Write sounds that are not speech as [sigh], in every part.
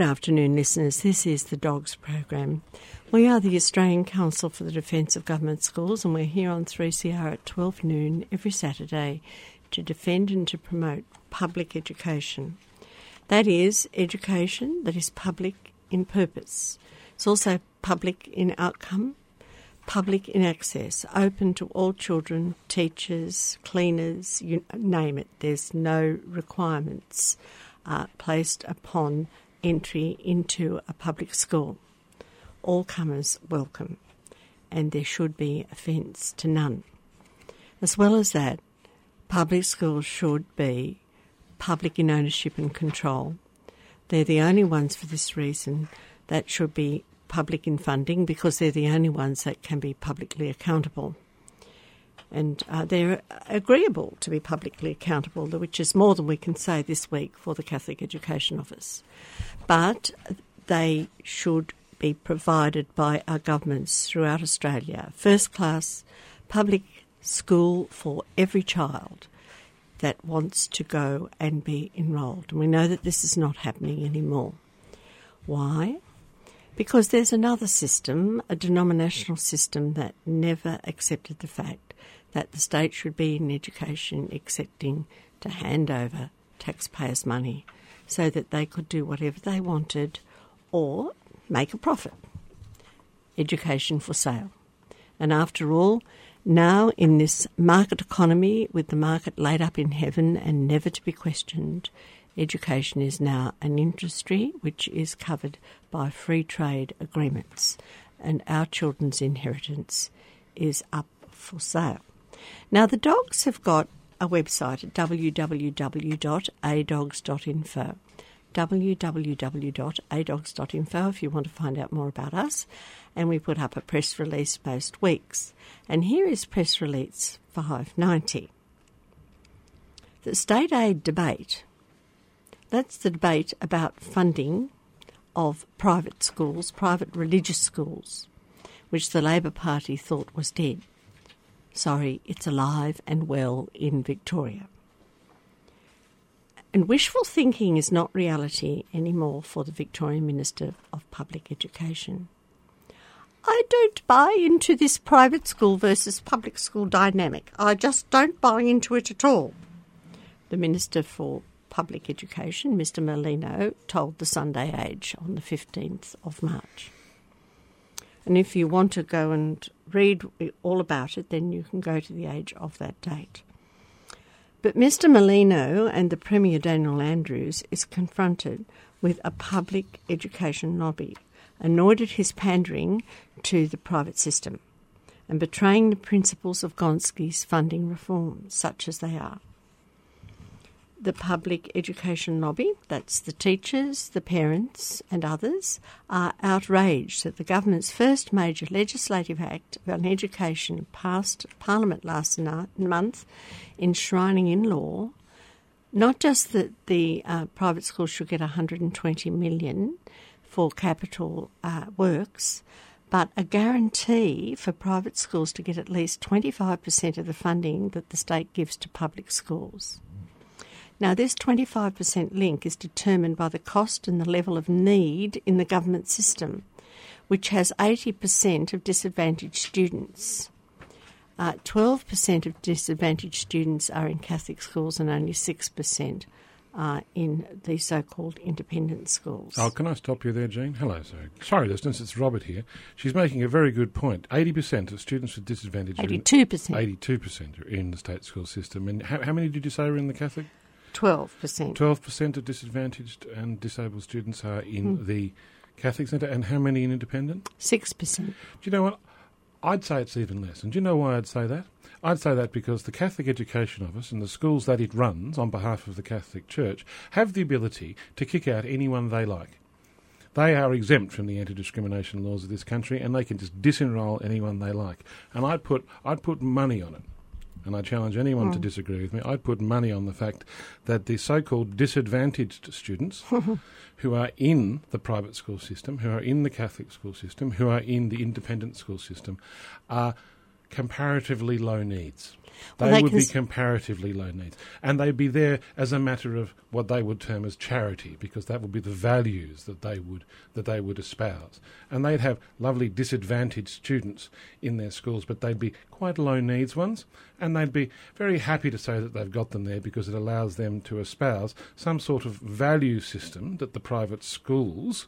Good afternoon, listeners. This is the Dogs Program. We are the Australian Council for the Defence of Government Schools, and we're here on 3CR at 12 noon every Saturday to defend and to promote public education. That is, education that is public in purpose. It's also public in outcome, public in access, open to all children, teachers, cleaners, you name it. There's no requirements uh, placed upon entry into a public school. All comers welcome, and there should be offence to none. As well as that, public schools should be public in ownership and control. They're the only ones for this reason that should be public in funding because they're the only ones that can be publicly accountable and uh, they're agreeable to be publicly accountable, which is more than we can say this week for the Catholic Education Office. But they should be provided by our governments throughout Australia. First class public school for every child that wants to go and be enrolled. And we know that this is not happening anymore. Why? Because there's another system, a denominational system, that never accepted the fact that the state should be in education accepting to hand over taxpayers' money so that they could do whatever they wanted or make a profit. Education for sale. And after all, now in this market economy with the market laid up in heaven and never to be questioned, education is now an industry which is covered by free trade agreements, and our children's inheritance is up for sale. Now, the dogs have got a website at www.adogs.info www.adogs.info if you want to find out more about us. And we put up a press release most weeks. And here is press release 590. The state aid debate, that's the debate about funding of private schools, private religious schools, which the Labor Party thought was dead. Sorry, it's alive and well in Victoria. And wishful thinking is not reality anymore for the Victorian Minister of Public Education. I don't buy into this private school versus public school dynamic. I just don't buy into it at all. The Minister for Public Education, Mr. Merlino, told the Sunday Age on the 15th of March. And if you want to go and read all about it, then you can go to the age of that date. But Mr. Merlino and the Premier Daniel Andrews is confronted with a public education lobby, annoyed at his pandering to the private system and betraying the principles of Gonski's funding reform, such as they are the public education lobby, that's the teachers, the parents, and others, are outraged that the government's first major legislative act on education passed Parliament last month, enshrining in law not just that the uh, private schools should get 120 million for capital uh, works, but a guarantee for private schools to get at least 25% of the funding that the state gives to public schools. Now, this 25% link is determined by the cost and the level of need in the government system, which has 80% of disadvantaged students. Uh, 12% of disadvantaged students are in Catholic schools and only 6% uh, in the so-called independent schools. Oh, can I stop you there, Jean? Hello, sorry. Sorry, listeners, it's Robert here. She's making a very good point. 80% of students with disadvantage... are in- 82%. 82% are in the state school system. And how, how many did you say were in the Catholic? 12%. 12% of disadvantaged and disabled students are in Hmm. the Catholic Centre. And how many in independent? 6%. Do you know what? I'd say it's even less. And do you know why I'd say that? I'd say that because the Catholic Education Office and the schools that it runs on behalf of the Catholic Church have the ability to kick out anyone they like. They are exempt from the anti-discrimination laws of this country, and they can just disenroll anyone they like. And I'd put I'd put money on it, and I challenge anyone to hmm. disagree with me. I'd put money on the fact that the so-called disadvantaged students [laughs] who are in the private school system, who are in the Catholic school system, who are in the independent school system, are comparatively low needs. They, would be comparatively low needs. And they'd be there as a matter of what they would term as charity, because that would be the values that they would that they would espouse. And they'd have lovely disadvantaged students in their schools, but they'd be quite low needs ones, and they'd be very happy to say that they've got them there because it allows them to espouse some sort of value system that the private schools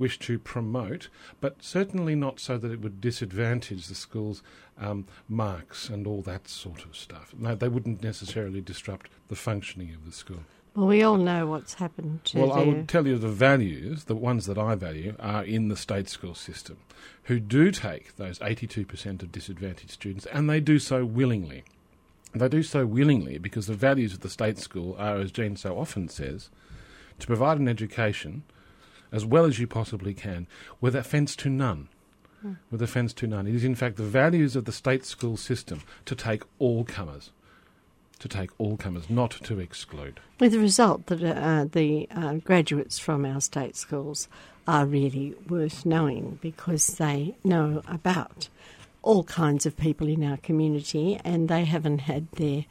wish to promote, but certainly not so that it would disadvantage the school's um, marks and all that sort of stuff. No, they wouldn't necessarily disrupt the functioning of the school. Well, we all know what's happened to Well, I would tell you the values, the ones that I value, are in the state school system, who do take those 82% of disadvantaged students, and they do so willingly. They do so willingly because the values of the state school are, as Jean so often says, to provide an education as well as you possibly can, with offence to none. With offence to none. It is, in fact, the values of the state school system to take all comers. To take all comers, not to exclude. With the result that uh, the uh, graduates from our state schools are really worth knowing because they know about all kinds of people in our community and they haven't had their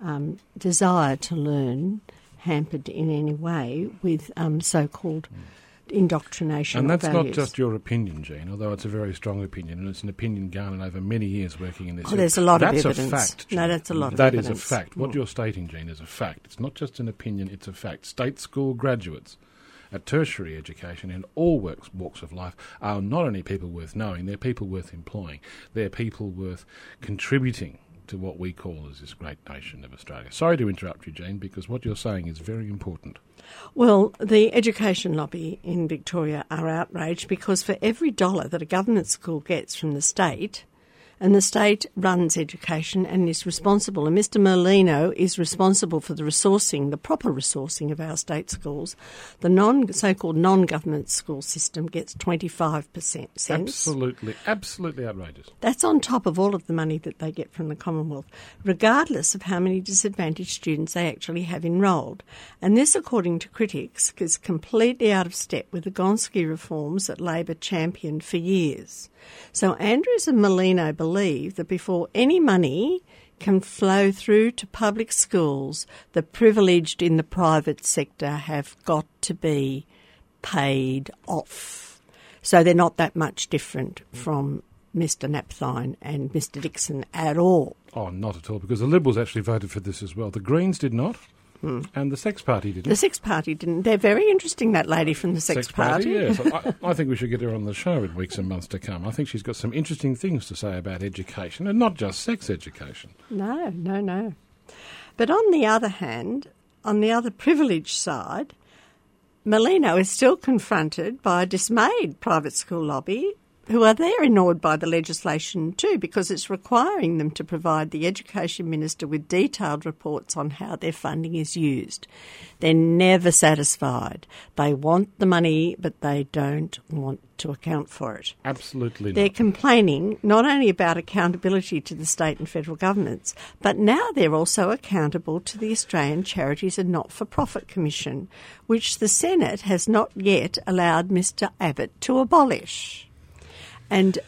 um, desire to learn hampered in any way with um, so called indoctrination. And that's not just your opinion, Jean, although it's a very strong opinion, and it's an opinion garnered over many years working in this. Oh, there's a lot of that's evidence. a fact. No, that's a lot of evidence. That is a fact. What Mm. you're stating, Jean, is a fact. It's not just an opinion; it's a fact. State school graduates at tertiary education in all works, walks of life are not only people worth knowing; they're people worth employing. They're people worth contributing to what we call as this great nation of Australia. Sorry to interrupt you, Jean, because what you're saying is very important. Well, the education lobby in Victoria are outraged because for every dollar that a government school gets from the state, and the state runs education and is responsible, and Mr. Merlino is responsible for the resourcing, the proper resourcing of our state schools, the non so-called non-government school system gets 25% cents. Absolutely, absolutely outrageous. That's on top of all of the money that they get from the Commonwealth, regardless of how many disadvantaged students they actually have enrolled. And this, according to critics, is completely out of step with the Gonski reforms that Labor championed for years. So Andrews and Merlino believe that before any money can flow through to public schools, the privileged in the private sector have got to be paid off. So they're not that much different from Mr. Napthine and Mr. Dixon at all. Oh, not at all, because the Liberals actually voted for this as well. The Greens did not, Hmm. and the Sex Party didn't. The Sex Party didn't. They're very interesting, that lady from the Sex, Party. yes. I, [laughs] I think we should get her on the show in weeks and months to come. I think she's got some interesting things to say about education, and not just sex education. No, no, no. But on the other hand, on the other privileged side, Merlino is still confronted by a dismayed private school lobby who are there annoyed by the legislation too because it's requiring them to provide the education minister with detailed reports on how their funding is used. They're never satisfied. They want the money, but they don't want to account for it. Absolutely not. They're not. complaining not only about accountability to the state and federal governments, but now they're also accountable to the Australian Charities and Not for Profit Commission, which the Senate has not yet allowed Mr Abbott to abolish. And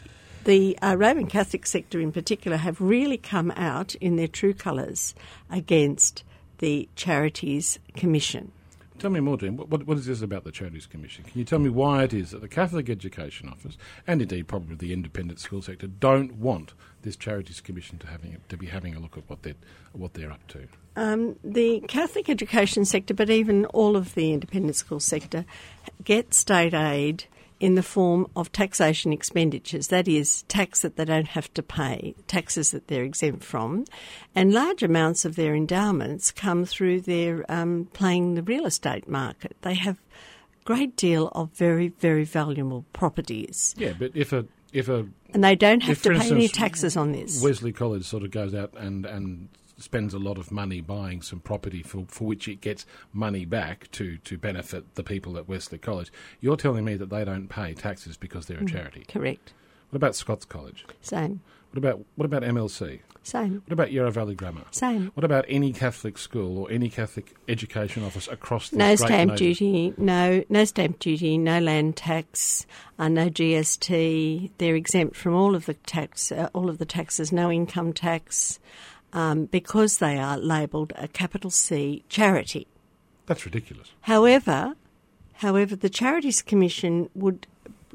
the uh, Roman Catholic sector in particular have really come out in their true colours against the Charities Commission. Tell me more, Dean. What, what, is this about the Charities Commission? Can you tell me why it is that the Catholic Education Office, and indeed probably the independent school sector, don't want this Charities Commission to having to be having a look at what they're what they're up to? Um, the Catholic education sector, but even all of the independent school sector, get state aid in the form of taxation expenditures, that is, tax that they don't have to pay, taxes that they're exempt from, and large amounts of their endowments come through their um, playing the real estate market. They have a great deal of very, very valuable properties. Yeah, but if a if a and they don't have to pay any taxes on this. Wesley College sort of goes out and and spends a lot of money buying some property for, for which it gets money back to, to benefit the people at Wesley College. You're telling me that they don't pay taxes because they're a charity. Correct. What about Scots College? Same. What about what about MLC? Same. What about Yarra Valley Grammar? Same. What about any Catholic school or any Catholic education office across this No stamp nation? duty, no no stamp duty, no land tax, uh, no GST. They're exempt from all of the tax, uh, all of the taxes, no income tax, um, because they are labelled a capital C charity. That's ridiculous. However, however, the Charities Commission would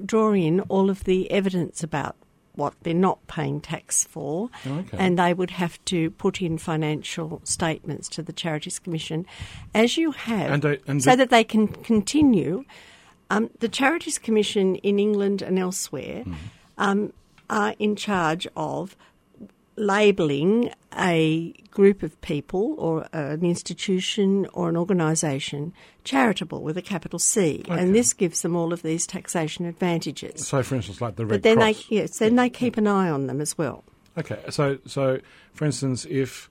draw in all of the evidence about what they're not paying tax for, Okay. and they would have to put in financial statements to the Charities Commission, as you have, And they- and so the- that they can continue. Um, the Charities Commission in England and elsewhere Hmm. um, are in charge of labelling a group of people or an institution or an organisation charitable with a capital C, Okay. and this gives them all of these taxation advantages. So, for instance, like the Red But then Cross. they yes, then they keep an eye on them as well. Okay, so so for instance, if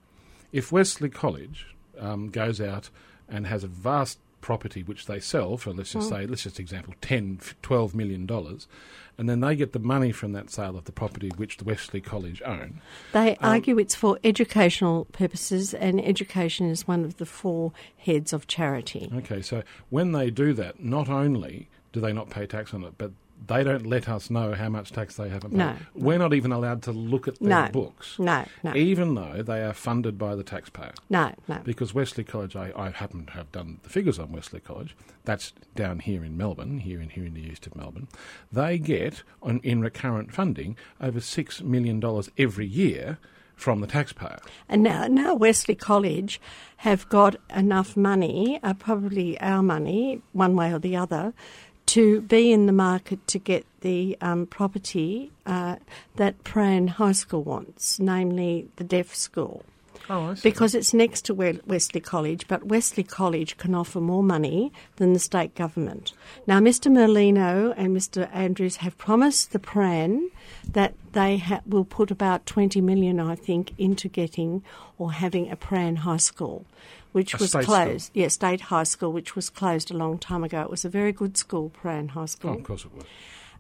if Wesley College um, goes out and has a vast property which they sell for let's just say let's just example 10 12 million dollars and then they get the money from that sale of the property which the Wesley College own They Um, argue it's for educational purposes, and education is one of the four heads of charity. okay so when they do that not only do they not pay tax on it but they don't let us know how much tax they haven't paid No. we're not even allowed to look at their No. books No, no, even though they are funded by the taxpayer no, no. because Wesley College, I, I happen to have done the figures on Wesley College. That's down here in Melbourne, here in here in the east of Melbourne. They get on, in recurrent funding over six million dollars every year from the taxpayer. And now, now Wesley College have got enough money, uh, probably our money, one way or the other, to be in the market to get the um, property uh, that Prahran High School wants, namely the deaf school. Oh, Because it's next to We- Wesley College, but Wesley College can offer more money than the state government. Now, Mr. Merlino and Mr. Andrews have promised the Prahran that they ha- will put about 20 million, I think, into getting or having a Prahran high school, which A was closed. Yeah, state high school, which was closed a long time ago. It was a very good school, Prahran High oh, School. of course it was.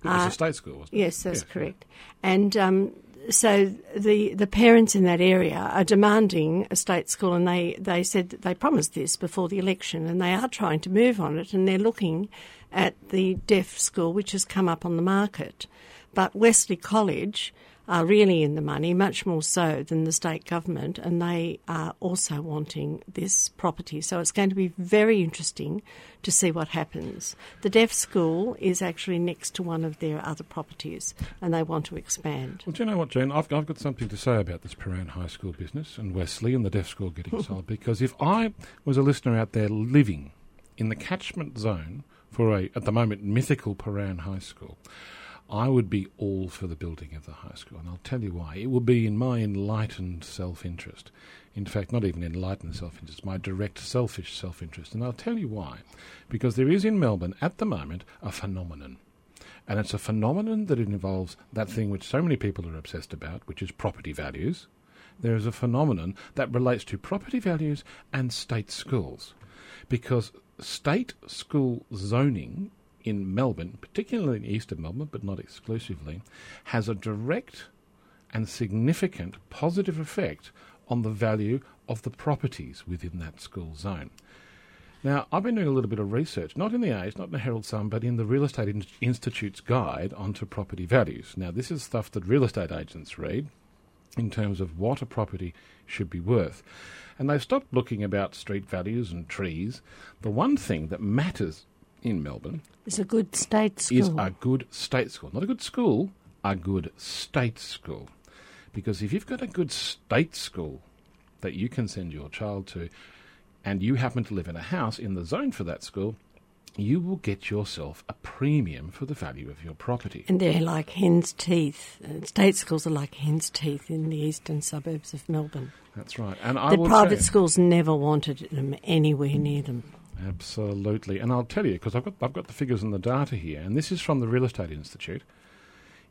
It was Uh, a state school, wasn't it? Yes, that's Yeah. correct. And um, so the the parents in that area are demanding a state school, and they, they said they promised this before the election, and they are trying to move on it, and they're looking at the deaf school, which has come up on the market. But Wesley College are really in the money, much more so than the state government, and they are also wanting this property. So it's going to be very interesting to see what happens. The deaf school is actually next to one of their other properties, and they want to expand. Well, do you know what, Jane? I've, I've got something to say about this Prahran High School business and Wesley and the deaf school getting [laughs] sold. Because if I was a listener out there living in the catchment zone for a, at the moment, mythical Prahran High School, I would be all for the building of the high school. And I'll tell you why. It will be in my enlightened self interest. In fact, not even enlightened self interest, my direct selfish self interest. And I'll tell you why. Because there is in Melbourne at the moment a phenomenon. And it's a phenomenon that involves that thing which so many people are obsessed about, which is property values. There is a phenomenon that relates to property values and state schools. Because state school zoning in Melbourne, particularly in east of Melbourne, but not exclusively, has a direct and significant positive effect on the value of the properties within that school zone. Now, I've been doing a little bit of research, not in the Age, not in the Herald Sun, but in the Real Estate In- Institute's guide onto property values. Now, this is stuff that real estate agents read, in terms of what a property should be worth. And they've stopped looking about street values and trees. The one thing that matters in Melbourne It's a good state school. is a good state school. Not a good school, a good state school. Because if you've got a good state school that you can send your child to, and you happen to live in a house in the zone for that school, you will get yourself a premium for the value of your property. and they're like hen's teeth. State schools are like hen's teeth in the eastern suburbs of Melbourne. That's right. And I The private say- schools never wanted them anywhere near them. Absolutely, and I'll tell you because I've got I've got the figures and the data here, and this is from the Real Estate Institute.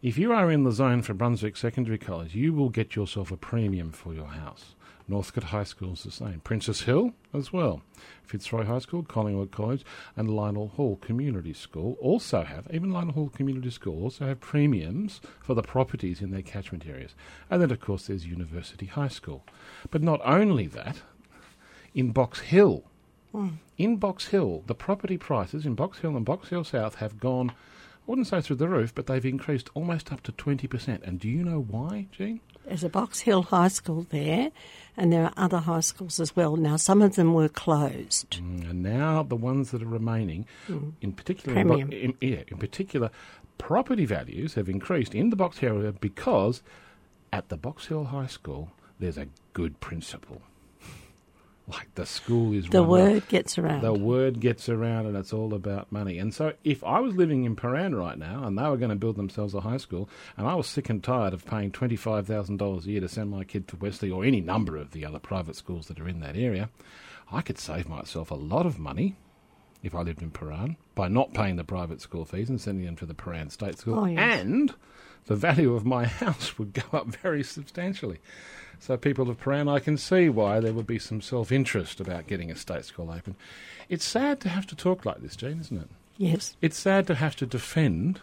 If you are in the zone for Brunswick Secondary College, you will get yourself a premium for your house. Northcote High School is the same. Princes Hill as well. Fitzroy High School, Collingwood College, and Lynall Hall Community School also have, even Lynall Hall Community School also have premiums for the properties in their catchment areas. And then, of course, there's University High School. But not only that, in Box Hill, in Box Hill, the property prices in Box Hill and Box Hill South have gone, I wouldn't say through the roof, but they've increased almost up to 20%. And do you know why, Jean? There's a Box Hill High School there, and there are other high schools as well. Now, some of them were closed. Mm, And now the ones that are remaining, in particular, in, in, yeah, in particular, property values have increased in the Box Hill area because at the Box Hill High School there's a good principal. Like the school is The word gets around. The word gets around and it's all about money. And so if I was living in Prahran right now and they were going to build themselves a high school and I was sick and tired of paying $25,000 a year to send my kid to Wesley or any number of the other private schools that are in that area, I could save myself a lot of money if I lived in Prahran by not paying the private school fees and sending them to the Prahran State School. Oh, yes. And the value of my [laughs] house would go up very substantially. So, people of Prahran, I can see why there would be some self interest about getting a state school open. It's sad to have to talk like this, Jean, isn't it? yes. It's sad to have to defend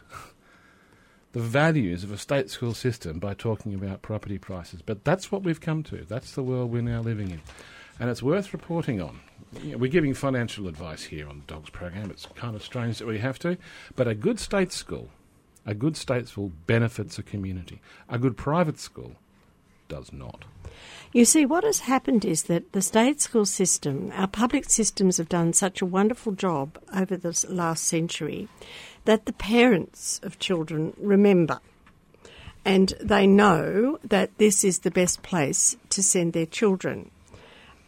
the values of a state school system by talking about property prices, but that's what we've come to. That's the world we're now living in. And it's worth reporting on. You know, we're giving financial advice here on the Dogs program. It's kind of strange that we have to, but a good state school, a good state school benefits a community. A good private school does not. You see, what has happened is that the state school system, our public systems have done such a wonderful job over this last century that the parents of children remember. And they know that this is the best place to send their children.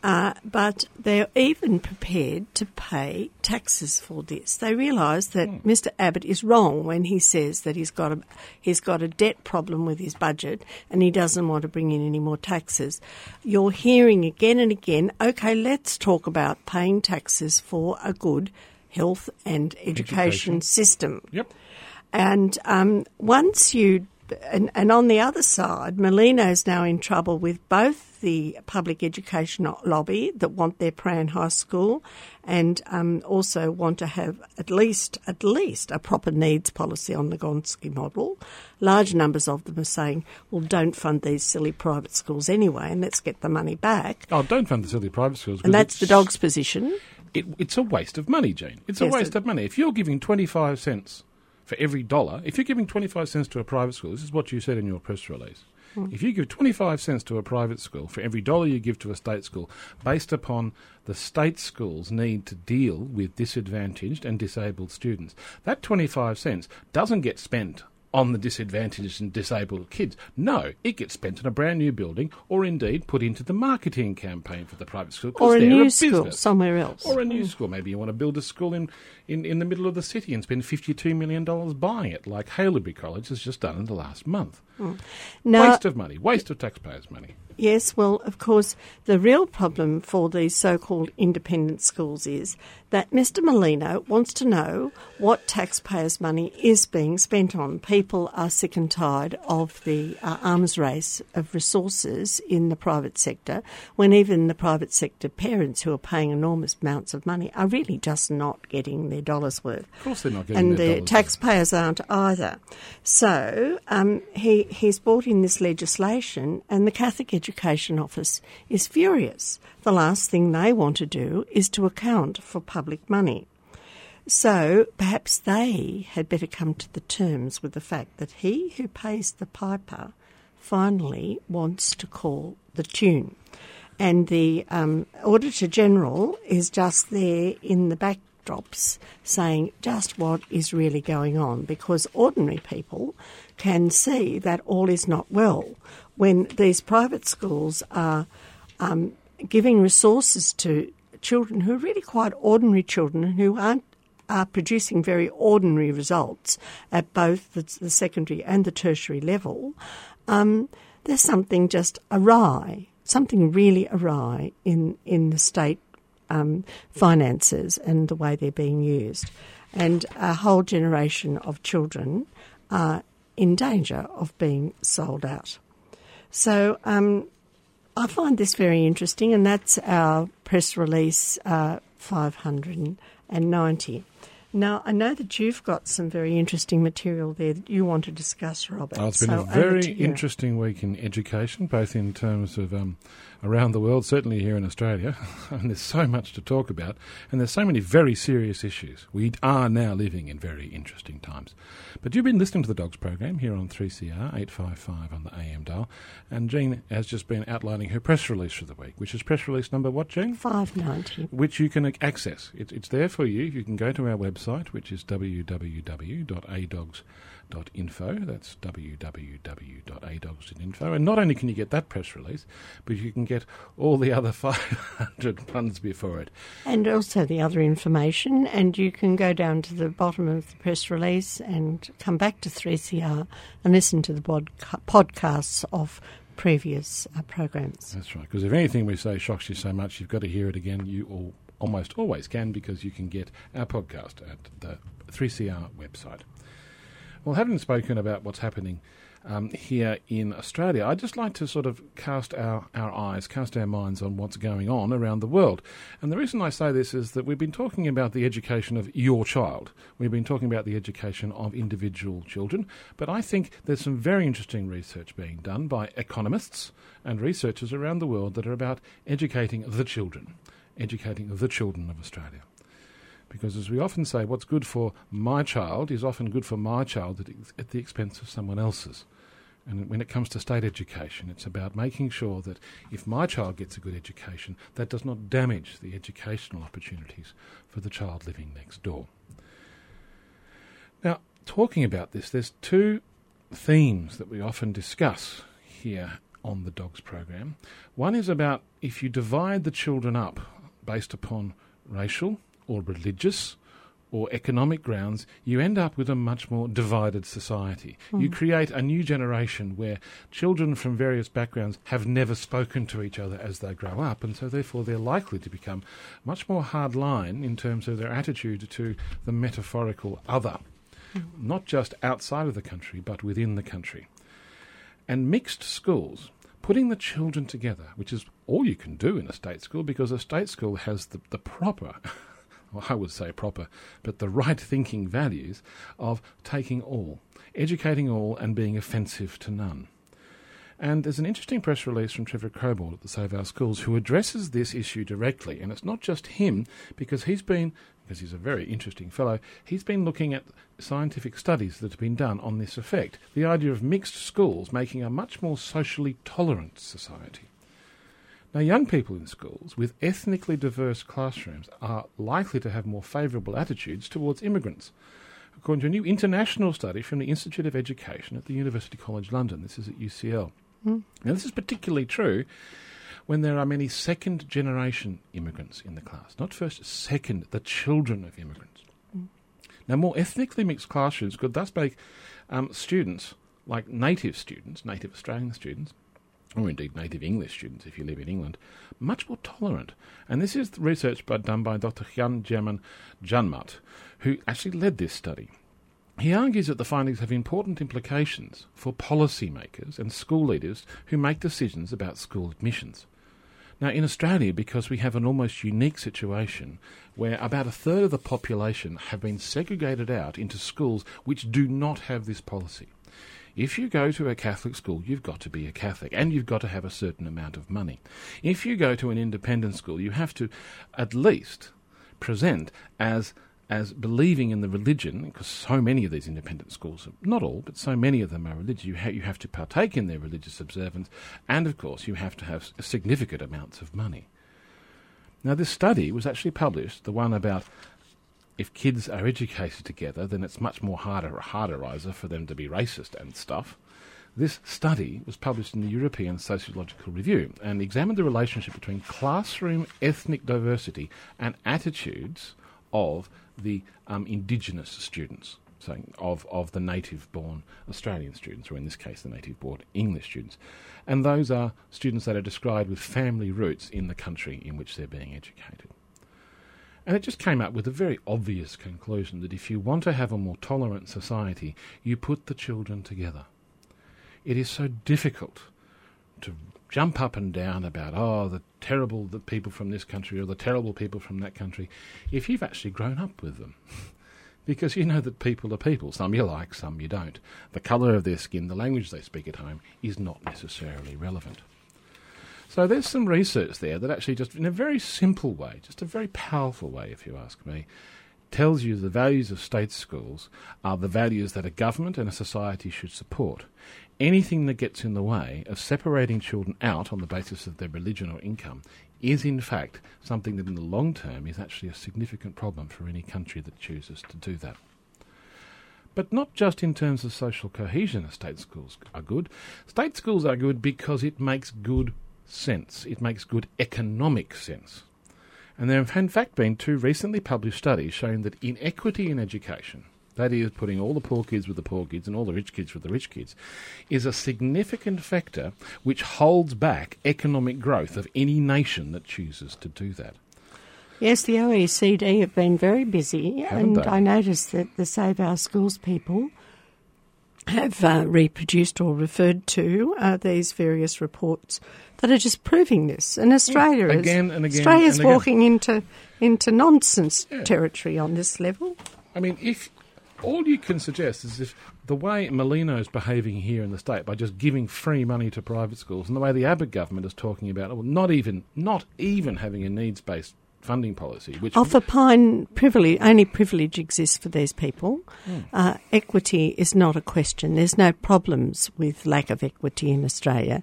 Uh, but they're even prepared to pay taxes for this. They realise that Mr. Abbott is wrong when he says that he's got a he's got a debt problem with his budget and he doesn't want to bring in any more taxes. You're hearing again and again, okay, let's talk about paying taxes for a good health and education, Education. system. Yep. And um, once you, and, and on the other side, Merlino's now in trouble with both the public education lobby that want their Prahran High School and um, also want to have at least at least a proper needs policy on the Gonski model. Large numbers of them are saying, well, don't fund these silly private schools anyway and let's get the money back. Oh, don't fund the silly private schools. And that's the dog's position. it, it's a waste of money, Jane. It's a Yes, waste it- of money. If you're giving 25 cents for every dollar, if you're giving 25 cents to a private school, this is what you said in your press release. Hmm. If you give 25 cents to a private school for every dollar you give to a state school, based upon the state schools need to deal with disadvantaged and disabled students, that 25 cents doesn't get spent on the disadvantaged and disabled kids. No, it gets spent on a brand new building or indeed put into the marketing campaign for the private school. Or a new business. school somewhere else. Or a new mm. school. Maybe you want to build a school in, in, in the middle of the city and spend $52 million buying it, like Haileybury College has just done in the last month. Mm. Now, waste of money, waste of taxpayers' money. Yes, well, of course, the real problem for these so called independent schools is that Mr. Merlino wants to know what taxpayers' money is being spent on. People are sick and tired of the uh, arms race of resources in the private sector, when even the private sector parents who are paying enormous amounts of money are really just not getting their dollars worth Of course they're not getting and their the taxpayers aren't either. So um, he he's brought in this legislation, and the Catholic Education Office is furious. The last thing they want to do is to account for public money. So perhaps they had better come to the terms with the fact that he who pays the piper finally wants to call the tune. And the um, Auditor General is just there in the backdrops saying just what is really going on because ordinary people can see that all is not well when these private schools are um, giving resources to children who are really quite ordinary children who aren't are producing very ordinary results at both the, the secondary and the tertiary level, um, there's something just awry, something really awry in, in the state um, finances and the way they're being used. And a whole generation of children are in danger of being sold out. So um, I find this very interesting, and that's our press release uh, 590. Now, I know that you've got some very interesting material there that you want to discuss, Robert. Oh, it's been so a very interesting week in education, both in terms of um, around the world, certainly here in Australia. [laughs] and there's so much to talk about, and there's so many very serious issues. We are now living in very interesting times. But you've been listening to the Dogs program here on 3CR 855 on the AM dial, and Jean has just been outlining her press release for the week, which is press release number what, Jean? 590. Which you can access. It, it's there for you. You can go to our website, which is www.adogs.com adogs.info. That's www.adogs.info. And not only can you get that press release, but you can get all the other [laughs] 500 ones before it. And also the other information. And you can go down to the bottom of the press release and come back to 3CR and listen to the podca- podcasts of previous uh, programs. That's right. Because if anything we say shocks you so much, you've got to hear it again. You all almost always can because you can get our podcast at the 3CR website. Well, having spoken about what's happening um, here in Australia, I'd just like to sort of cast our, our eyes, cast our minds on what's going on around the world. And the reason I say this is that we've been talking about the education of your child. We've been talking about the education of individual children. But I think there's some very interesting research being done by economists and researchers around the world that are about educating the children, educating the children of Australia. Because as we often say, what's good for my child is often good for my child at, at the expense of someone else's. And when it comes to state education, it's about making sure that if my child gets a good education, that does not damage the educational opportunities for the child living next door. Now, talking about this, there's two themes that we often discuss here on the Dogs program. One is about if you divide the children up based upon racial or religious or economic grounds, you end up with a much more divided society. Mm. You create a new generation where children from various backgrounds have never spoken to each other as they grow up, and so therefore they're likely to become much more hard line in terms of their attitude to the metaphorical other, mm. not just outside of the country, but within the country. And mixed schools putting the children together, which is all you can do in a state school because a state school has the, the proper [laughs] well, I would say proper, but the right thinking values of taking all, educating all, and being offensive to none. And there's an interesting press release from Trevor Cobbold at the Save Our Schools who addresses this issue directly. And it's not just him, because he's been, because he's a very interesting fellow, he's been looking at scientific studies that have been done on this effect. The idea of mixed schools making a much more socially tolerant society. Now, young people in schools with ethnically diverse classrooms are likely to have more favourable attitudes towards immigrants. According to a new international study from the Institute of Education at the University College London, this is at UCL. Mm. Now, this is particularly true when there are many second generation immigrants in the class, not first, second, the children of immigrants. Mm. Now, more ethnically mixed classrooms could thus make um, students, like native students, native Australian students, or indeed native English students if you live in England, much more tolerant. And this is research by, done by Dr. Jan Germen Janmaat, who actually led this study. He argues that the findings have important implications for policymakers and school leaders who make decisions about school admissions. Now, in Australia, because we have an almost unique situation where about a third of the population have been segregated out into schools which do not have this policy. If you go to a Catholic school, you've got to be a Catholic and you've got to have a certain amount of money. If you go to an independent school, you have to at least present as as believing in the religion, because so many of these independent schools, not all, but so many of them are religious. You, ha- you have to partake in their religious observance, and of course, you have to have significant amounts of money. Now, this study was actually published, the one about if kids are educated together, then it's much more harder, harderizer for them to be racist and stuff. This study was published in the European Sociological Review and examined the relationship between classroom ethnic diversity and attitudes of the um, indigenous students, so of, of the native born Australian students, or in this case, the native born English students. And those are students that are described with family roots in the country in which they're being educated. And it just came up with a very obvious conclusion that if you want to have a more tolerant society, you put the children together. It is so difficult to jump up and down about, oh, the terrible the people from this country or the terrible people from that country, if you've actually grown up with them. [laughs] because you know that people are people. Some you like, some you don't. The colour of their skin, the language they speak at home, is not necessarily relevant. So there's some research there that actually, just in a very simple way, just a very powerful way, if you ask me, tells you the values of state schools are the values that a government and a society should support anything that gets in the way of separating children out on the basis of their religion or income is in fact something that in the long term is actually a significant problem for any country that chooses to do that. But not just in terms of social cohesion, state schools are good. State schools are good because it makes good sense. It makes good economic sense. And there have in fact been two recently published studies showing that inequity in education, that is, putting all the poor kids with the poor kids and all the rich kids with the rich kids, is a significant factor which holds back economic growth of any nation that chooses to do that. Yes, the OECD have been very busy, Haven't and they? I noticed that the Save Our Schools people have uh, reproduced or referred to uh, these various reports that are just proving this. And Australia is Again and again Australia's and again. walking into into nonsense Yeah. territory on this level. I mean, if all you can suggest is if the way Merlino's behaving here in the state by just giving free money to private schools, and the way the Abbott government is talking about, well, not even not even having a needs based funding policy, which Offer pine privilege, only privilege exists for these people. Hmm. Uh, equity is not a question. There's no problems with lack of equity in Australia.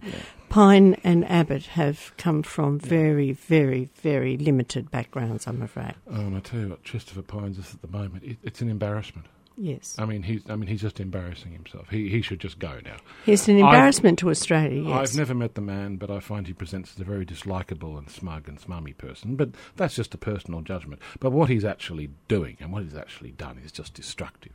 Pyne and Abbott have come from very, very, very limited backgrounds, I'm afraid. Oh, and I tell you what, Christopher Pyne's is at the moment. It, it's an embarrassment. Yes. I mean, he's I mean he's just embarrassing himself. He he should just go now. He's an I've- embarrassment to Australia, yes. I've never met the man, but I find he presents as a very dislikable and smug and smummy person. But that's just a personal judgment. But what he's actually doing and what he's actually done is just destructive.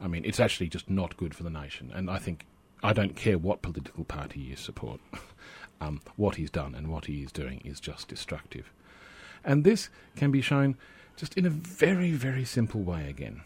I mean, it's actually just not good for the nation. And I think I don't care what political party you support. [laughs] um, what he's done and what he is doing is just destructive. And this can be shown just in a very, very simple way again.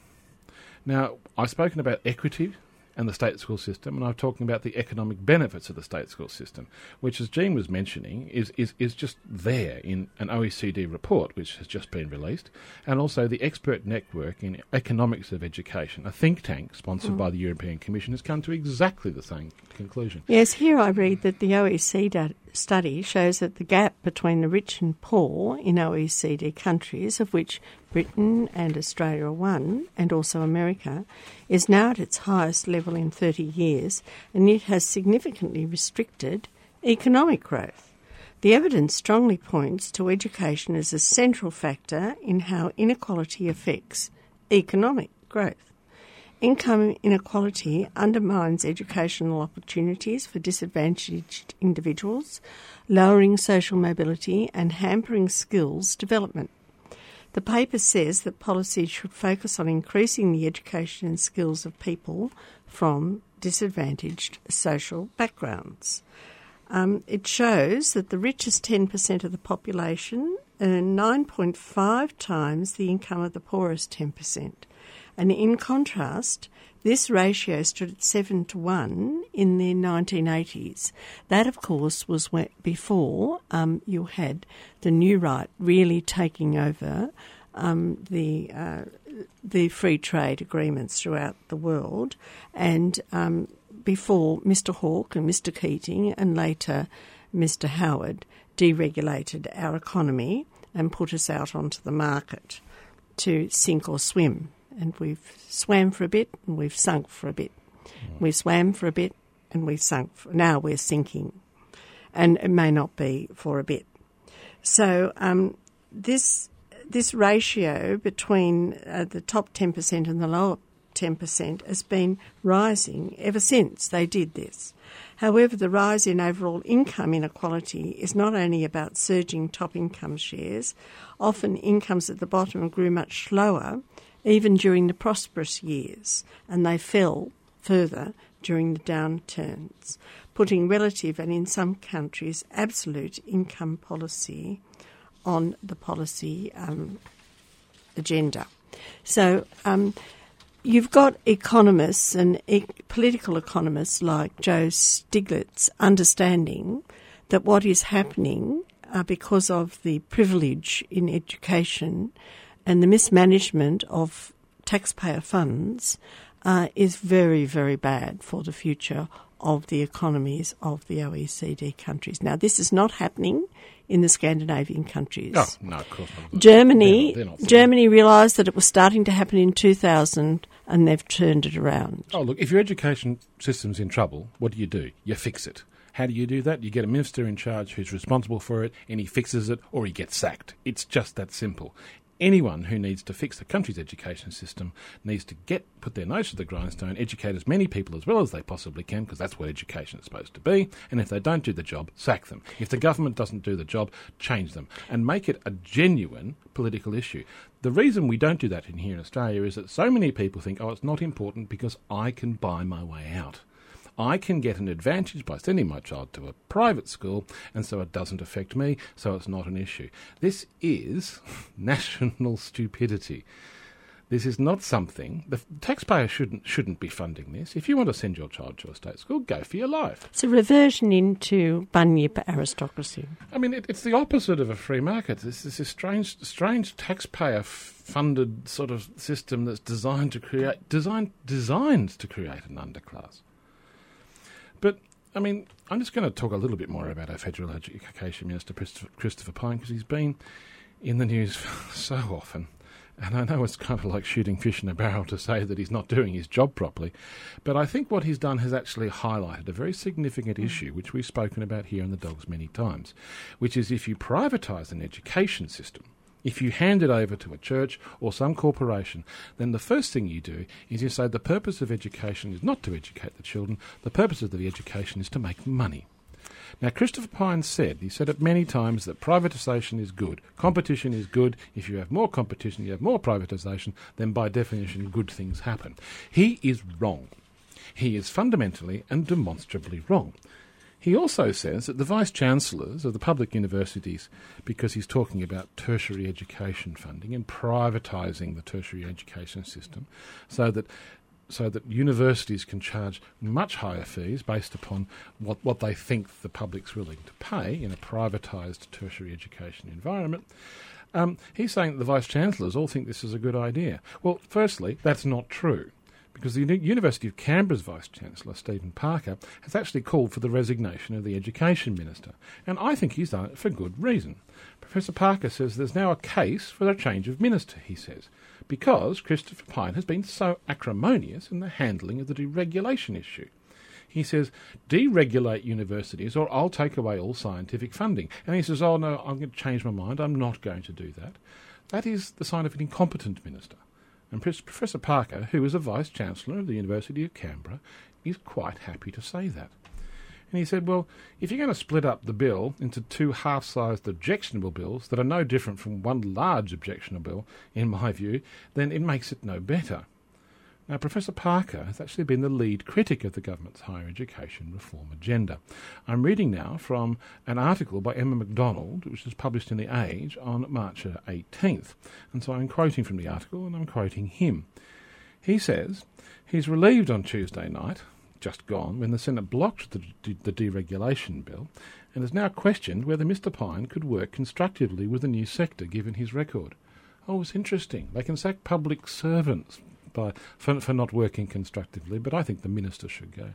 Now, I've spoken about equity and the state school system, and I'm talking about the economic benefits of the state school system, which, as Jean was mentioning, is, is, is just there in an OECD report which has just been released, and also the Expert Network in Economics of Education, a think tank sponsored hmm. by the European Commission, has come to exactly the same conclusion. Yes, here I read that the OECD study shows that the gap between the rich and poor in OECD countries, of which Britain and Australia are one, and also America, is now at its highest level in 30 years, and it has significantly restricted economic growth. The evidence strongly points to education as a central factor in how inequality affects economic growth. Income inequality undermines educational opportunities for disadvantaged individuals, lowering social mobility and hampering skills development. The paper says that policies should focus on increasing the education and skills of people from disadvantaged social backgrounds. Um, it shows that the richest 10% of the population earn 9.5 times the income of the poorest 10%. And in contrast, this ratio stood at 7 to 1 in the 1980s. That, of course, was before um, you had the new right really taking over um, the uh, the free trade agreements throughout the world, and um, before Mr. Hawke and Mr. Keating and later Mr. Howard deregulated our economy and put us out onto the market. to sink or swim. And we've swam for a bit and we've sunk for a bit. We swam for a bit and we sunk. For, now we're sinking. And it may not be for a bit. So um, this this ratio between uh, the top 10% and the lower 10% has been rising ever since they did this. However, the rise in overall income inequality is not only about surging top income shares, often incomes at the bottom grew much slower, even during the prosperous years, and they fell further during the downturns, putting relative and in some countries absolute income policy on the policy um, agenda. So um, you've got economists and e- political economists like Joe Stiglitz understanding that what is happening uh, because of the privilege in education and the mismanagement of taxpayer funds uh, is very, very bad for the future of the economies of the OECD countries. Now, this is not happening in the Scandinavian countries. Oh, no, of course not. Germany, They're not- they're not Germany realised that it was starting to happen in 2000, and they've turned it around. Oh, look, if your education system's in trouble, what do you do? You fix it. How do you do that? You get a minister in charge who's responsible for it, and he fixes it, or he gets sacked. It's just that simple. Anyone who needs to fix the country's education system needs to get put their nose to the grindstone, educate as many people as well as they possibly can, because that's what education is supposed to be. And if they don't do the job, sack them. If the government doesn't do the job, change them and make it a genuine political issue. The reason we don't do that in here in Australia is that so many people think, oh, it's not important because I can buy my way out. I can get an advantage by sending my child to a private school, and so it doesn't affect me, so it's not an issue. This is [laughs] national stupidity. This is not something the taxpayer shouldn't shouldn't be funding this. If you want to send your child to a state school, go for your life. It's a reversion into bunyip aristocracy. I mean, it, it's the opposite of a free market. This is a strange, strange taxpayer-funded sort of system that's designed to create, designed, designed to create an underclass. But I mean, I'm just going to talk a little bit more about our federal education minister, Christopher, Christopher Pyne, because he's been in the news [laughs] so often. And I know it's kind of like shooting fish in a barrel to say that he's not doing his job properly, but I think what he's done has actually highlighted a very significant mm. issue, which we've spoken about here in the Dogs many times, which is if you privatise an education system, if you hand it over to a church or some corporation, then the first thing you do is you say the purpose of education is not to educate the children, the purpose of the education is to make money. Now, Christopher Pyne said, he said it many times, that privatisation is good. Competition is good. If you have more competition, you have more privatisation, then by definition, good things happen. He is wrong. He is fundamentally and demonstrably wrong. He also says that the vice chancellors of the public universities, because he's talking about tertiary education funding and privatising the tertiary education system, so that so that universities can charge much higher fees based upon what, what they think the public's willing to pay in a privatised tertiary education environment. Um, he's saying that the vice chancellors all think this is a good idea. Well, firstly, that's not true because the University of Canberra's Vice Chancellor, Stephen Parker, has actually called for the resignation of the Education Minister. And I think he's done it for good reason. Professor Parker says there's now a case for a change of minister, he says, because Christopher Pyne has been so acrimonious in the handling of the deregulation issue. He says, deregulate universities or I'll take away all scientific funding. And he says, oh no, I'm going to change my mind. I'm not going to do that. That is the sign of an incompetent minister. And Professor Parker, who is a Vice Chancellor of the University of Canberra, is quite happy to say that. And he said, well, if you're going to split up the bill into two half sized objectionable bills that are no different from one large objectionable bill, in my view, then it makes it no better. Now, Professor Parker has actually been the lead critic of the government's higher education reform agenda. I'm reading now from an article by Emma MacDonald, which was published in The Age on March uh, 18th. And so I'm quoting from the article and I'm quoting him. He says he's relieved on Tuesday night, just gone, when the Senate blocked the, the deregulation bill and has now questioned whether Mr Pyne could work constructively with the new sector given his record. Oh, it's interesting. They can sack public servants by, for, for not working constructively, but I think the minister should go.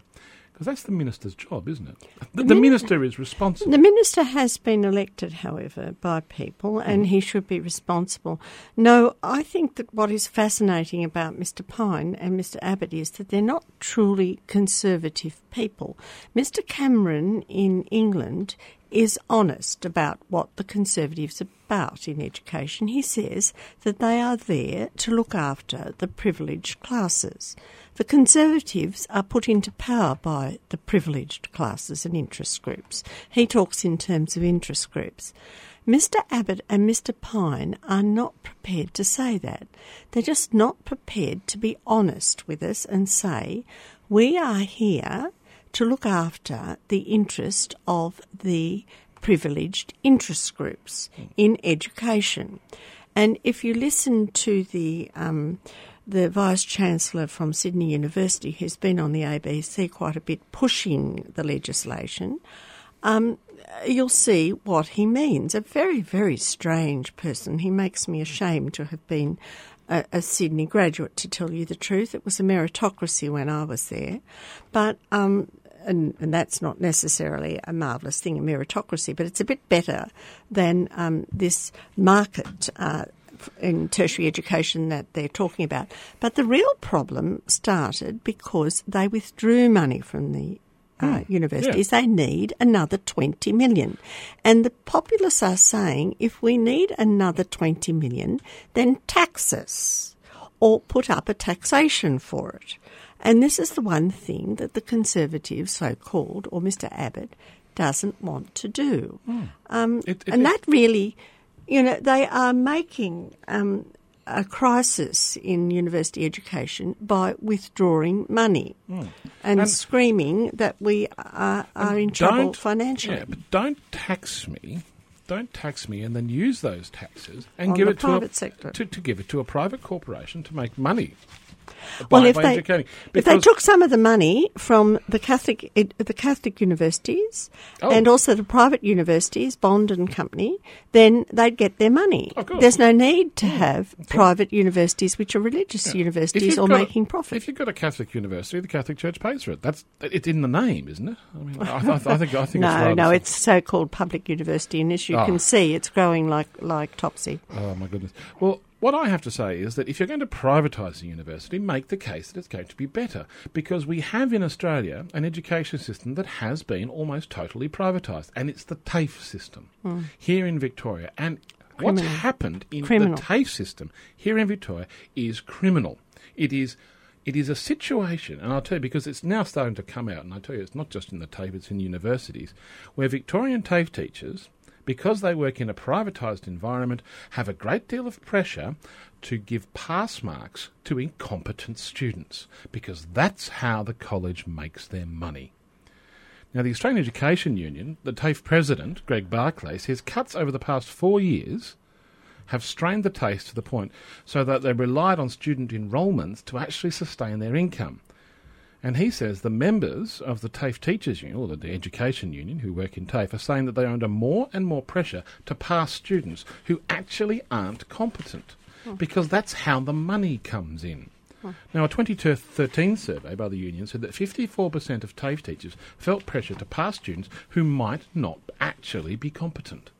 Because that's the minister's job, isn't it? The, the minister is responsible. The minister has been elected, however, by people, and mm. he should be responsible. No, I think that what is fascinating about Mr. Pyne and Mr. Abbott is that they're not truly conservative people. Mr. Cameron in England is honest about what the Conservatives are about in education. He says that they are there to look after the privileged classes. The Conservatives are put into power by the privileged classes and interest groups. He talks in terms of interest groups. Mr. Abbott and Mr. Pyne are not prepared to say that. They're just not prepared to be honest with us and say, we are here to look after the interest of the privileged interest groups in education. And if you listen to the um, the vice chancellor from Sydney University, who's been on the ABC quite a bit pushing the legislation, um, you'll see what he means. A very, very strange person. He makes me ashamed to have been a, a, Sydney graduate, to tell you the truth. It was a meritocracy when I was there. But um, and, and, that's not necessarily a marvellous thing, a meritocracy, but it's a bit better than um, this market uh, in tertiary education that they're talking about. But the real problem started because they withdrew money from the uh, mm, universities. Yeah. They need another 20 million. And the populace are saying if we need another 20 million, then tax us or put up a taxation for it. And this is the one thing that the Conservatives, so called, or Mr. Abbott, doesn't want to do. Mm. Um, it, it, and that really, you know, they are making um, a crisis in university education by withdrawing money mm. and, and, screaming that we are, are in trouble financially. Yeah, but don't tax me. Don't tax me and then use those taxes and On give it to a, sector. To, to give it to a private corporation to make money well, if they, if they took some of the money from the Catholic the Catholic universities oh. and also the private universities, Bond and Company, then they'd get their money. There's no need to mm. have okay. private universities which are religious yeah. universities or making profit. If you've got a Catholic university, the Catholic Church pays for it. That's it's in the name, isn't it? I mean, I, I, I think I think no, [laughs] it's no, it's so-called public university, and as you oh. can see, it's growing like like topsy. Oh my goodness! Well. What I have to say is that if you're going to privatise a university, make the case that it's going to be better. Because we have in Australia an education system that has been almost totally privatised, and it's the TAFE system mm. here in Victoria. And criminal. what's happened in criminal. the TAFE system here in Victoria is criminal. It is it is a situation, and I'll tell you because it's now starting to come out, and I tell you it's not just in the TAFE, it's in universities, where Victorian TAFE teachers because they work in a privatised environment, have a great deal of pressure to give pass marks to incompetent students, because that's how the college makes their money. Now, the Australian Education Union, the TAFE president, Greg Barclay, says cuts over the past four years have strained the TAFE to the point so that they relied on student enrolments to actually sustain their income. And he says the members of the TAFE Teachers Union, or the Education Union, who work in TAFE, are saying that they are under more and more pressure to pass students who actually aren't competent, oh. because that's how the money comes in. Oh. Now, a 2013 survey by the union said that 54% of TAFE teachers felt pressure to pass students who might not actually be competent.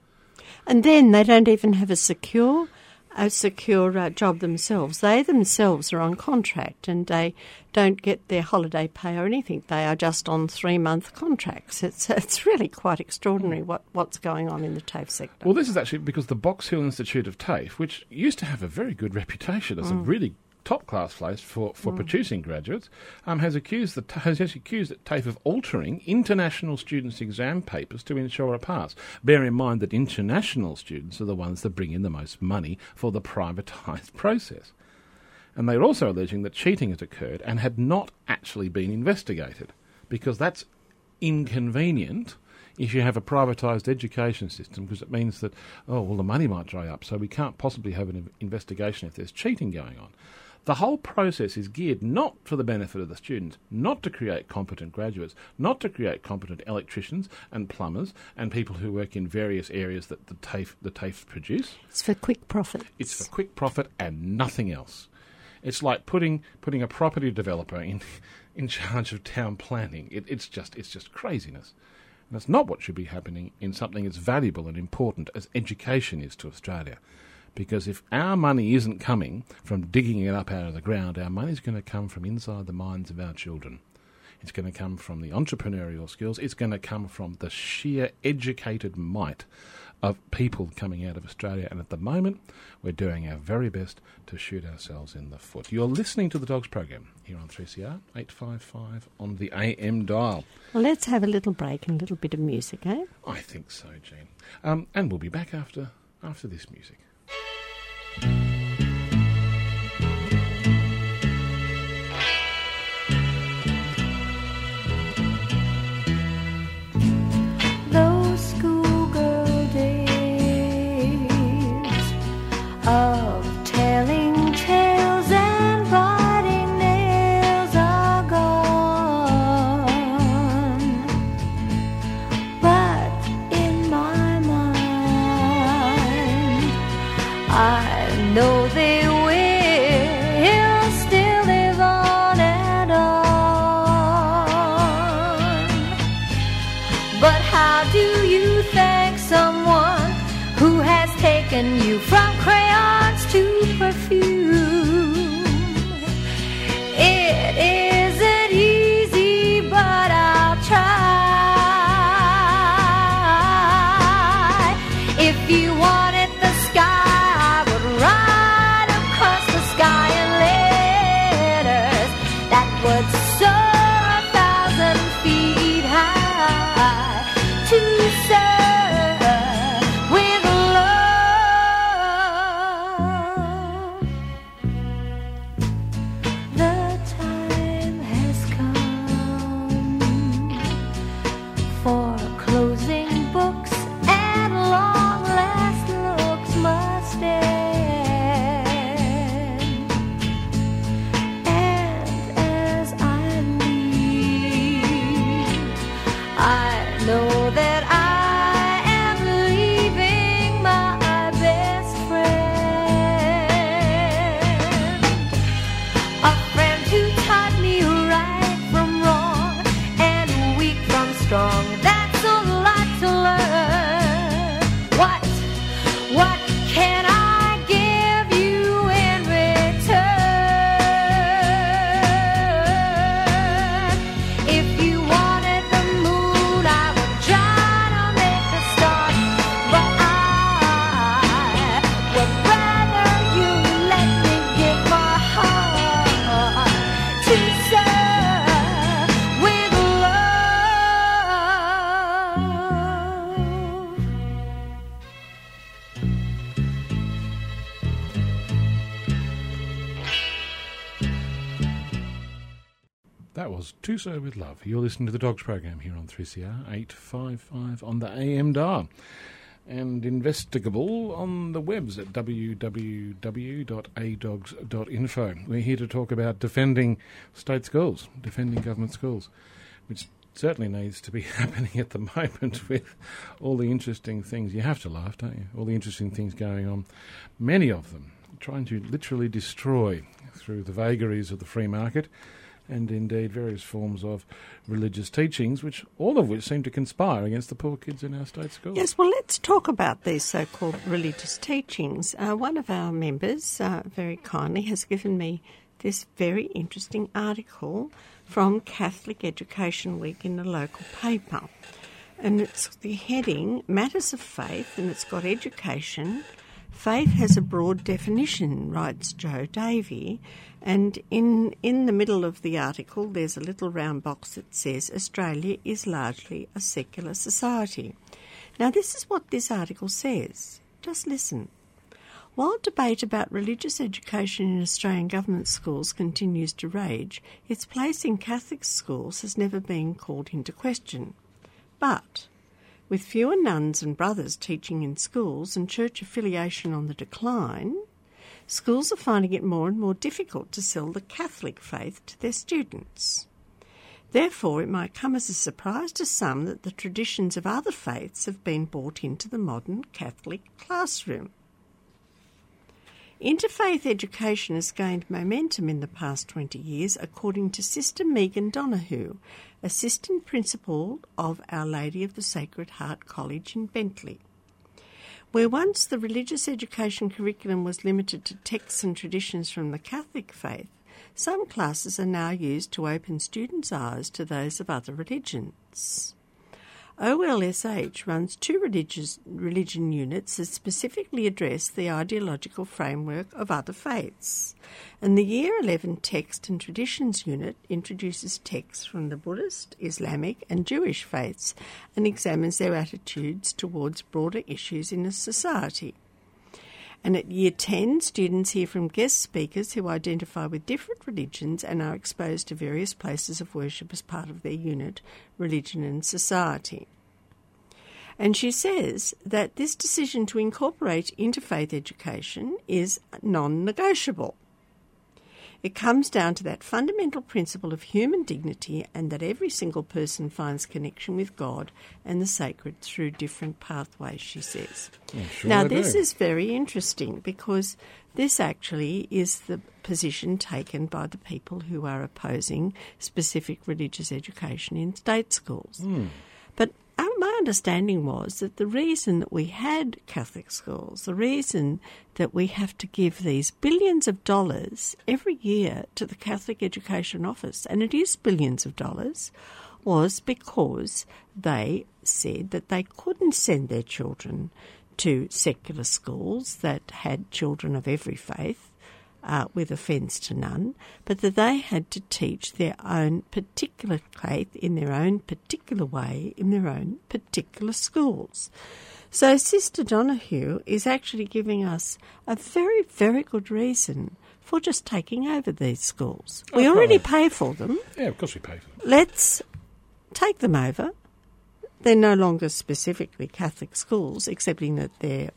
And then they don't even have a secure a secure uh, job themselves. They themselves are on contract and they don't get their holiday pay or anything. They are just on three month contracts. It's [laughs] it's really quite extraordinary what, what's going on in the TAFE sector. Well, this is actually because the Box Hill Institute of TAFE, which used to have a very good reputation as mm. a really top class place for, for mm. producing graduates, um, has accused the has accused TAFE of altering international students' exam papers to ensure a pass. Bear in mind that international students are the ones that bring in the most money for the [laughs] privatised process. And they're also alleging that cheating has occurred and had not actually been investigated, because that's inconvenient if you have a privatised education system, because it means that, oh, well, the money might dry up, so we can't possibly have an investigation if there's cheating going on. The whole process is geared not for the benefit of the students, not to create competent graduates, not to create competent electricians and plumbers and people who work in various areas that the TAFE, the TAFE produce. It's for quick profit. It's for quick profit and nothing else. It's like putting putting a property developer in [laughs] in charge of town planning. It, it's just it's just craziness. And that's not what should be happening in something as valuable and important as education is to Australia. Because if our money isn't coming from digging it up out of the ground, our money's going to come from inside the minds of our children. It's going to come from the entrepreneurial skills. It's going to come from the sheer educated might of people coming out of Australia. And at the moment, we're doing our very best to shoot ourselves in the foot. You're listening to the Dogs Program here on 3CR 855 on the AM dial. Well, let's have a little break and a little bit of music, eh? I think so, Jean. Um, and we'll be back after after this music. Those To Sir with Love. You're listening to the Dogs Program here on 3CR 855 on the AM dial. And investigable on the webs at www.adogs.info. We're here to talk about defending state schools, defending government schools, which certainly needs to be [laughs] happening at the moment with all the interesting things. You have to laugh, don't you? All the interesting things going on. Many of them trying to literally destroy through the vagaries of the free market and indeed various forms of religious teachings, which all of which seem to conspire against the poor kids in our state schools. Yes, well, let's talk about these so called religious teachings. Uh, one of our members, uh, very kindly, has given me this very interesting article from Catholic Education Week in the local paper. And it's the heading Matters of Faith, and it's got education. Faith has a broad definition, writes Joe Davey, and in in the middle of the article there's a little round box that says Australia is largely a secular society. Now this is what this article says. Just listen. While debate about religious education in Australian government schools continues to rage, its place in Catholic schools has never been called into question. But with fewer nuns and brothers teaching in schools and church affiliation on the decline, schools are finding it more and more difficult to sell the Catholic faith to their students. Therefore, it might come as a surprise to some that the traditions of other faiths have been brought into the modern Catholic classroom. Interfaith education has gained momentum in the past 20 years, according to Sister Megan Donahue, Assistant Principal of Our Lady of the Sacred Heart College in Bentley. Where once the religious education curriculum was limited to texts and traditions from the Catholic faith, some classes are now used to open students' eyes to those of other religions. OLSH runs two religious, religion units that specifically address the ideological framework of other faiths. And the Year 11 Text and Traditions unit introduces texts from the Buddhist, Islamic, and Jewish faiths and examines their attitudes towards broader issues in a society. And at Year 10, students hear from guest speakers who identify with different religions and are exposed to various places of worship as part of their unit, Religion and Society. And she says that this decision to incorporate interfaith education is non negotiable. It comes down to that fundamental principle of human dignity and that every single person finds connection with God and the sacred through different pathways, she says. sure now, this do. is very interesting because this actually is the position taken by the people who are opposing specific religious education in state schools. But uh, my understanding was that the reason that we had Catholic schools, the reason that we have to give these billions of dollars every year to the Catholic Education Office, and it is billions of dollars, was because they said that they couldn't send their children to secular schools that had children of every faith uh, with offence to none, but that they had to teach their own particular faith in their own particular way in their own particular schools. So Sister Donahue is actually giving us a very, very good reason for just taking over these schools. We Oh, already pay for them. Yeah, of course we pay for them. Let's take them over. They're no longer specifically Catholic schools, excepting that they're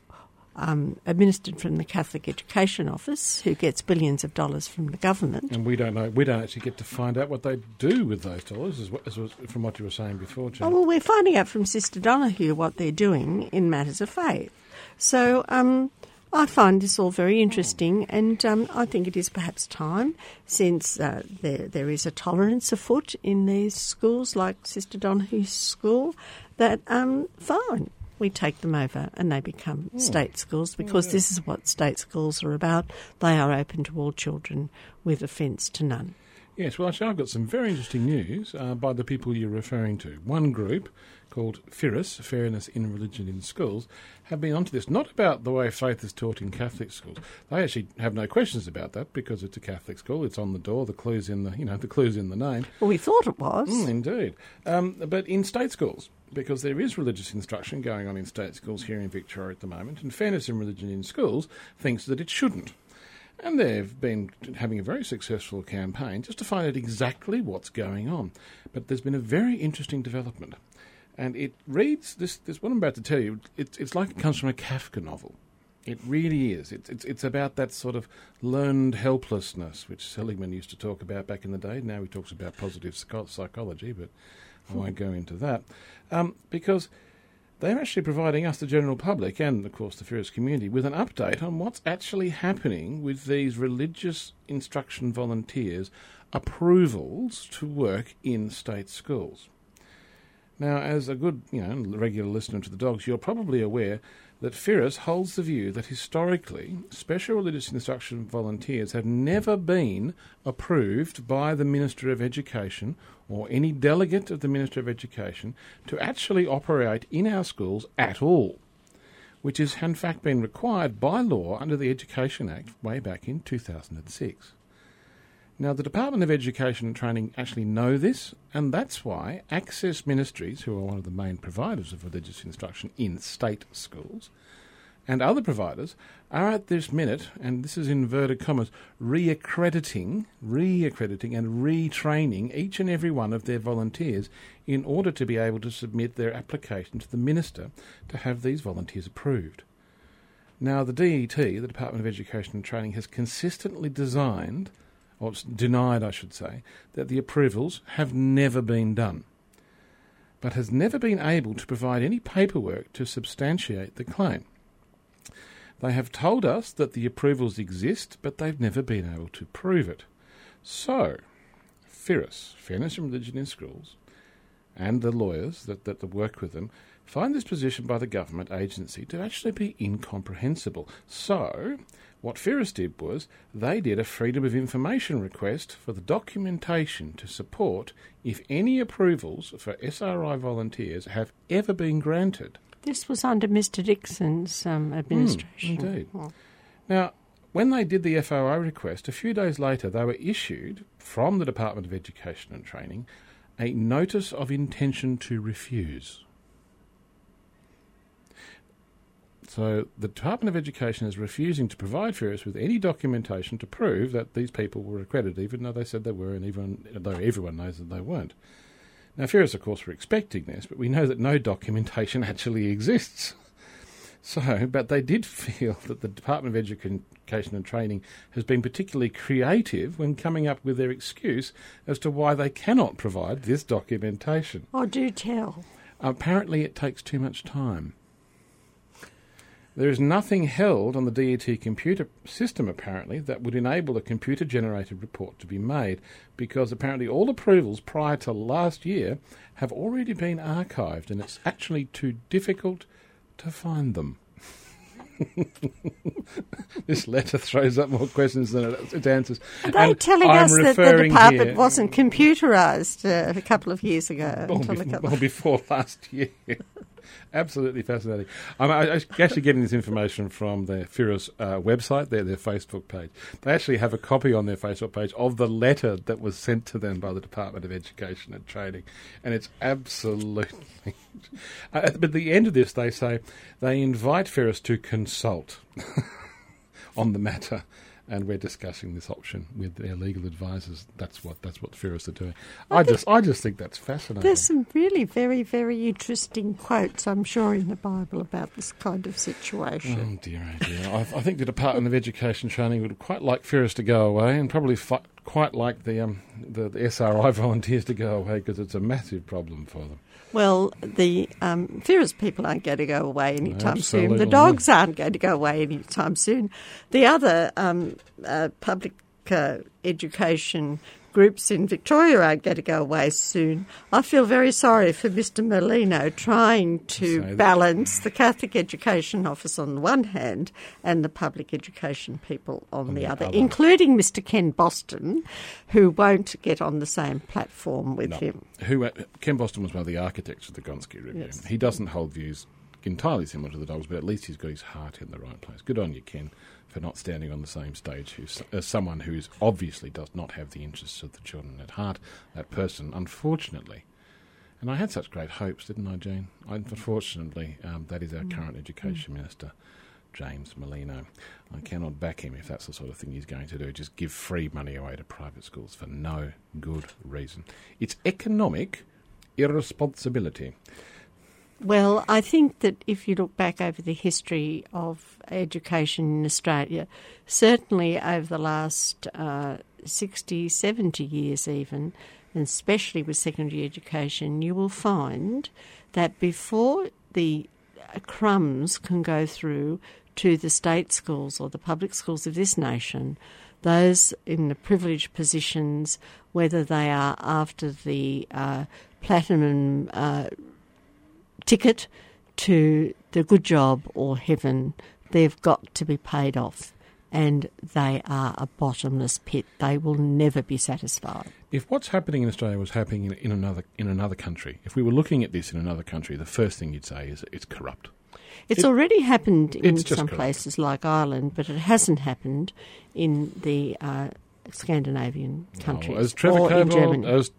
um, administered from the Catholic Education Office, who gets billions of dollars from the government. And we don't know. We don't actually get to find out what they do with those dollars, as, as was from what you were saying before, Oh, well, we're finding out from Sister Donahue what they're doing in matters of faith. So um, I find this all very interesting, and um, I think it is perhaps time, since uh, there there is a tolerance afoot in these schools, like Sister Donahue's school, that um, fine. We take them over and they become state schools because this is what state schools are about. They are open to all children with offence to none. Yes, well, actually, I've got some very interesting news uh, by the people you're referring to. One group called FIRIS, Fairness in Religion in Schools, have been onto this, not about the way faith is taught in Catholic schools. They actually have no questions about that because it's a Catholic school. It's on the door. The clues in the, you know, the clues in the name. Well, we thought it was. Mm, indeed. Um, but in state schools, because there is religious instruction going on in state schools here in Victoria at the moment, and Fairness in Religion in Schools thinks that it shouldn't. And they've been having a very successful campaign just to find out exactly what's going on. But there's been a very interesting development. And it reads this, this what I'm about to tell you, it's it's like it comes from a Kafka novel. It really is. It's, it's, it's about that sort of learned helplessness, which Seligman used to talk about back in the day. Now he talks about positive psycho- psychology, but I won't go into that. Um, because they're actually providing us, the general public, and of course the FIRIS community, with an update on what's actually happening with these religious instruction volunteers' approvals to work in state schools. Now, as a good, you know, regular listener to the dogs, you're probably aware that FIRIS holds the view that historically, special religious instruction volunteers have never been approved by the Minister of Education or any delegate of the Minister of Education to actually operate in our schools at all, which has in fact been required by law under the Education Act way back in 2006. Now, the Department of Education and Training actually know this, and that's why Access Ministries, who are one of the main providers of religious instruction in state schools, and other providers are at this minute, and this is in inverted commas, re-accrediting, re-accrediting and retraining each and every one of their volunteers in order to be able to submit their application to the minister to have these volunteers approved. Now, the DET, the Department of Education and Training, has consistently designed, or s- denied, I should say, that the approvals have never been done, but has never been able to provide any paperwork to substantiate the claim. They have told us that the approvals exist, but they've never been able to prove it. So, FIRIS, Fairness and Religion in Schools, and the lawyers that, that work with them find this position by the government agency to actually be incomprehensible. So, what FIRIS did was they did a Freedom of Information request for the documentation to support if any approvals for SRI volunteers have ever been granted. This was under Mr. Dixon's um, administration. indeed. Oh. Now, when they did the FOI request, a few days later they were issued from the Department of Education and Training a notice of intention to refuse. So the Department of Education is refusing to provide FIRIS with any documentation to prove that these people were accredited, even though they said they were, and even though everyone knows that they weren't. Now, FIRIS, of course, were expecting this, but we know that no documentation [laughs] actually exists. So, but they did [laughs] feel that the Department of Education and Training has been particularly creative when coming up with their excuse as to why they cannot provide this documentation. Oh, do tell. Apparently, it takes too much time. There is nothing held on the DET computer system, apparently, that would enable a computer generated report to be made because apparently all approvals prior to last year have already been archived and it's actually too difficult to find them. [laughs] this letter throws up more questions than it, it answers. Are they And telling I'm us that the department here- wasn't computerised uh, a couple of years ago? well, couple- well, before last year. [laughs] Absolutely fascinating. I'm I, actually getting this information from their FIRIS uh, website, their, their Facebook page. They actually have a copy on their Facebook page of the letter that was sent to them by the Department of Education and Training, and it's absolutely. [laughs] uh, but at the end of this, they say they invite FIRIS to consult [laughs] on the matter. And we're discussing this option with their legal advisors. That's what that's what FIRIS are doing. I just I just think that's fascinating. There's some really very, very interesting quotes, I'm sure, in the Bible about this kind of situation. Oh dear, oh dear. I, I think the Department of Education Training would quite like FIRIS to go away, and probably fi- quite like the, um, the the SRI [laughs] volunteers to go away because it's a massive problem for them. Well, the um, FIRIS people aren't going to go away anytime soon. The dogs aren't going to go away anytime soon. The other um, uh, public uh, education groups in Victoria aren't going to go away soon. I feel very sorry for Mr. Merlino trying to balance the Catholic Education Office on the one hand and the public education people on, the, the other, other. including Mr. Ken Boston, who won't get on the same platform with No. him. Who uh, Ken Boston was one of the architects of the Gonski Review. Yes. He doesn't hold views entirely similar to the dogs, but at least he's got his heart in the right place. Good on you, Ken, for not standing on the same stage who's, as someone who obviously does not have the interests of the children at heart. That person, unfortunately. And I had such great hopes, didn't I, Jane? I, unfortunately, um, that is our current education minister, James Merlino. I cannot back him if that's the sort of thing he's going to do. Just give free money away to private schools for no good reason. It's economic irresponsibility. Well, I think that if you look back over the history of education in Australia, certainly over the last uh, 60, 70 years even, and especially with secondary education, you will find that before the uh, crumbs can go through to the state schools or the public schools of this nation, those in the privileged positions, whether they are after the uh, platinum uh, ticket to the good job or heaven, they've got to be paid off. And they are a bottomless pit. They will never be satisfied. If what's happening in Australia was happening in, in another in another country, if we were looking at this in another country, the first thing you'd say is it's corrupt. It's It- already happened in some corrupt. places like Ireland, but it hasn't happened in the uh, Scandinavian countries Well, as Trevor or in Germany. as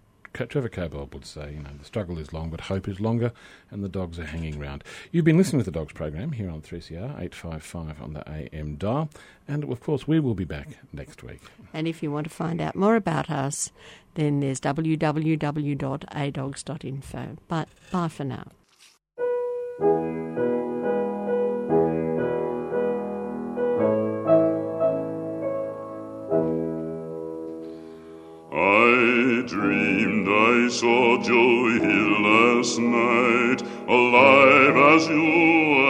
Trevor Cobbold would say, you know, the struggle is long, but hope is longer, and the dogs are hanging round. You've been listening to the Dogs program here on 3CR 855 on the AM dial, and of course we will be back next week. And if you want to find out more about us, then there's www.adogs.info. But bye for now. I dreamed I saw Joe Hill last night, alive as you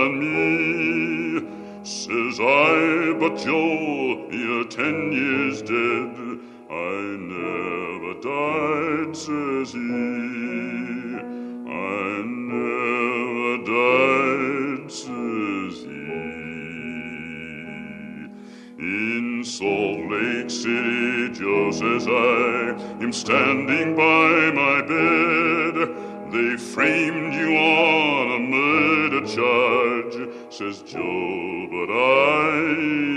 and me. Says I, but Joe, you're ten years dead. I never died, says he. I In Salt Lake City, just as I am standing by my bed. They framed you on a murder charge, says Joe, but I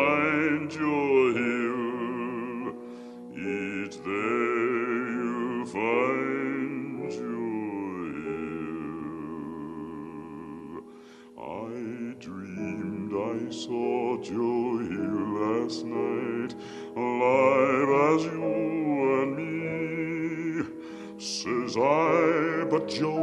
I,